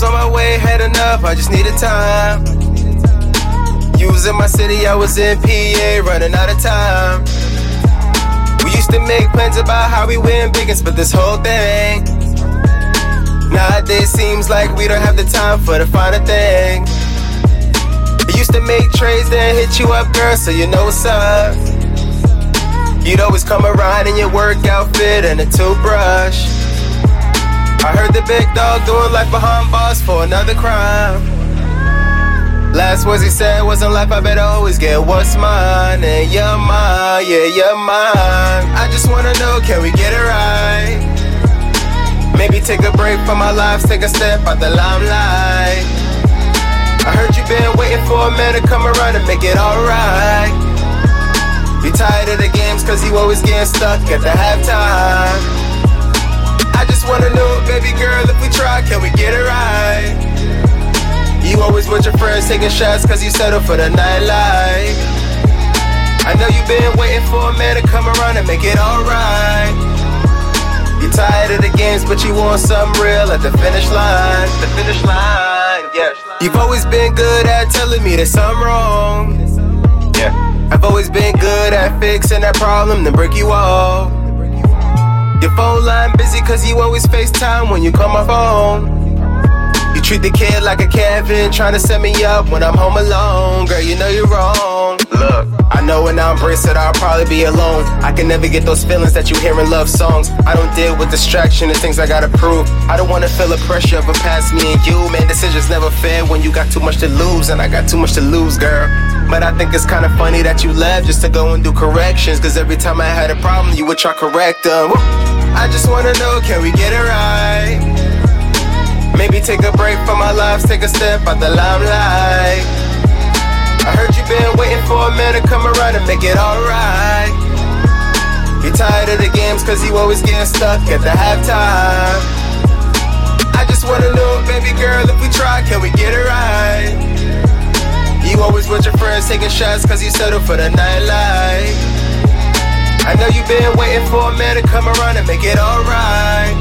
was on my way, heading up, I just needed time. You was in my city, I was in PA, running out of time. We used to make plans about how we win big and split this whole thing. Nowadays seems like we don't have the time for the finer thing. I used to make trades, then hit you up, girl, so you know what's up. You'd always come around in your work outfit and a toothbrush. Big dog doing life behind bars for another crime. Last words he said wasn't life, I better always get what's mine. And you're mine, yeah, you're mine. I just wanna know, can we get it right? Maybe take a break from our lives, take a step out the limelight. I heard you been waiting for a man to come around and make it alright. You tired of the games cause you always getting stuck at the halftime. Just wanna know, baby girl, if we try, can we get it right? You always with your friends taking shots cause you settle for the nightlife. I know you've been waiting for a man to come around and make it alright. You're tired of the games, but you want something real at the finish line. The finish line, yeah. You've always been good at telling me that I'm wrong. Yeah. I've always been good at fixing that problem, then break you off. Your phone line busy cause you always FaceTime when you call my phone. You treat the kid like a Kevin, trying to set me up when I'm home alone. Girl, you know you're wrong. Look, I know when I embrace it, I'll probably be alone. I can never get those feelings that you hear in love songs. I don't deal with distraction and things I gotta prove. I don't wanna feel the pressure of a past me and you. Man, decisions never fair when you got too much to lose, and I got too much to lose, girl. But I think it's kinda funny that you left just to go and do corrections. Cause every time I had a problem, you would try correct them. I just wanna know, can we get it right? Maybe take a break from our lives, take a step out the limelight. I heard you been waiting for a man to come around and make it alright. You tired of the games cause you always getting stuck at the halftime. I just wanna know, baby girl, if we try, can we get it right? You always with your friends taking shots cause you settle for the nightlife. I know you've been waiting for a man to come around and make it alright.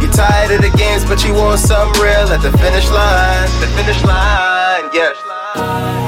You're tired of the games, but you want something real at the finish line. The finish line, yeah.